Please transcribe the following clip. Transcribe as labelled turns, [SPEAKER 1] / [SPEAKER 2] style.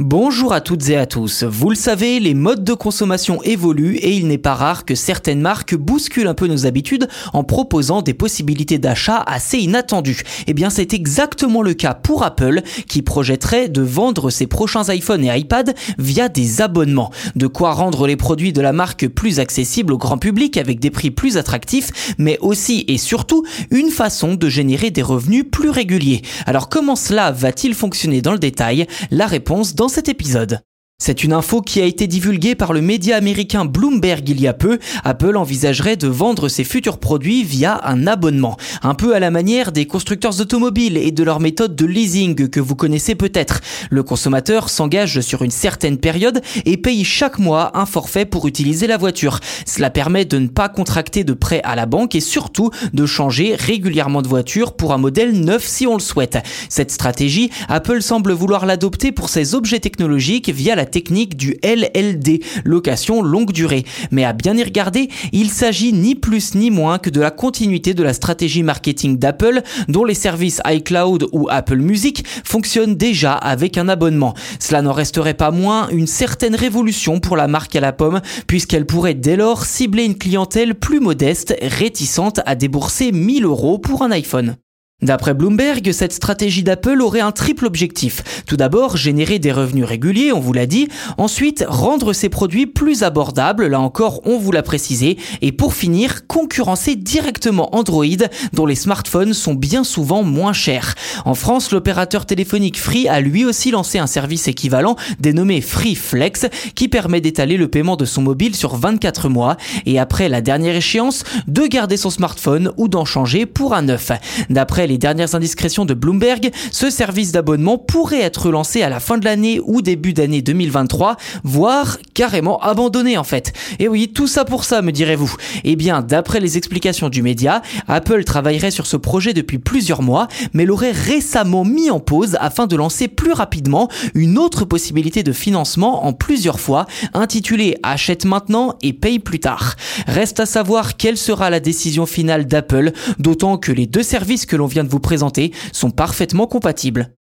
[SPEAKER 1] Bonjour à toutes et à tous. Vous le savez, les modes de consommation évoluent et il n'est pas rare que certaines marques bousculent un peu nos habitudes en proposant des possibilités d'achat assez inattendues. Eh bien, c'est exactement le cas pour Apple qui projetterait de vendre ses prochains iPhones et iPad via des abonnements. De quoi rendre les produits de la marque plus accessibles au grand public avec des prix plus attractifs, mais aussi et surtout une façon de générer des revenus plus réguliers. Alors comment cela va-t-il fonctionner dans le détail? La réponse dans dans cet épisode. C'est une info qui a été divulguée par le média américain Bloomberg il y a peu. Apple envisagerait de vendre ses futurs produits via un abonnement. Un peu à la manière des constructeurs automobiles et de leur méthode de leasing que vous connaissez peut-être. Le consommateur s'engage sur une certaine période et paye chaque mois un forfait pour utiliser la voiture. Cela permet de ne pas contracter de prêt à la banque et surtout de changer régulièrement de voiture pour un modèle neuf si on le souhaite. Cette stratégie, Apple semble vouloir l'adopter pour ses objets technologiques via la technique du LLD, location longue durée. Mais à bien y regarder, il s'agit ni plus ni moins que de la continuité de la stratégie marketing d'Apple, dont les services iCloud ou Apple Music fonctionnent déjà avec un abonnement. Cela n'en resterait pas moins une certaine révolution pour la marque à la pomme, puisqu'elle pourrait dès lors cibler une clientèle plus modeste, réticente à débourser 1000 euros pour un iPhone. D'après Bloomberg, cette stratégie d'Apple aurait un triple objectif. Tout d'abord, générer des revenus réguliers, on vous l'a dit. Ensuite, rendre ses produits plus abordables, là encore, on vous l'a précisé. Et pour finir, concurrencer directement Android, dont les smartphones sont bien souvent moins chers. En France, l'opérateur téléphonique Free a lui aussi lancé un service équivalent dénommé Free Flex, qui permet d'étaler le paiement de son mobile sur 24 mois et après la dernière échéance, de garder son smartphone ou d'en changer pour un neuf. D'après les dernières indiscrétions de Bloomberg, ce service d'abonnement pourrait être lancé à la fin de l'année ou début d'année 2023, voire carrément abandonné en fait. Et oui, tout ça pour ça, me direz-vous. Eh bien, d'après les explications du média, Apple travaillerait sur ce projet depuis plusieurs mois, mais l'aurait récemment mis en pause afin de lancer plus rapidement une autre possibilité de financement en plusieurs fois, intitulée Achète maintenant et paye plus tard. Reste à savoir quelle sera la décision finale d'Apple, d'autant que les deux services que l'on vient de vous présenter sont parfaitement compatibles.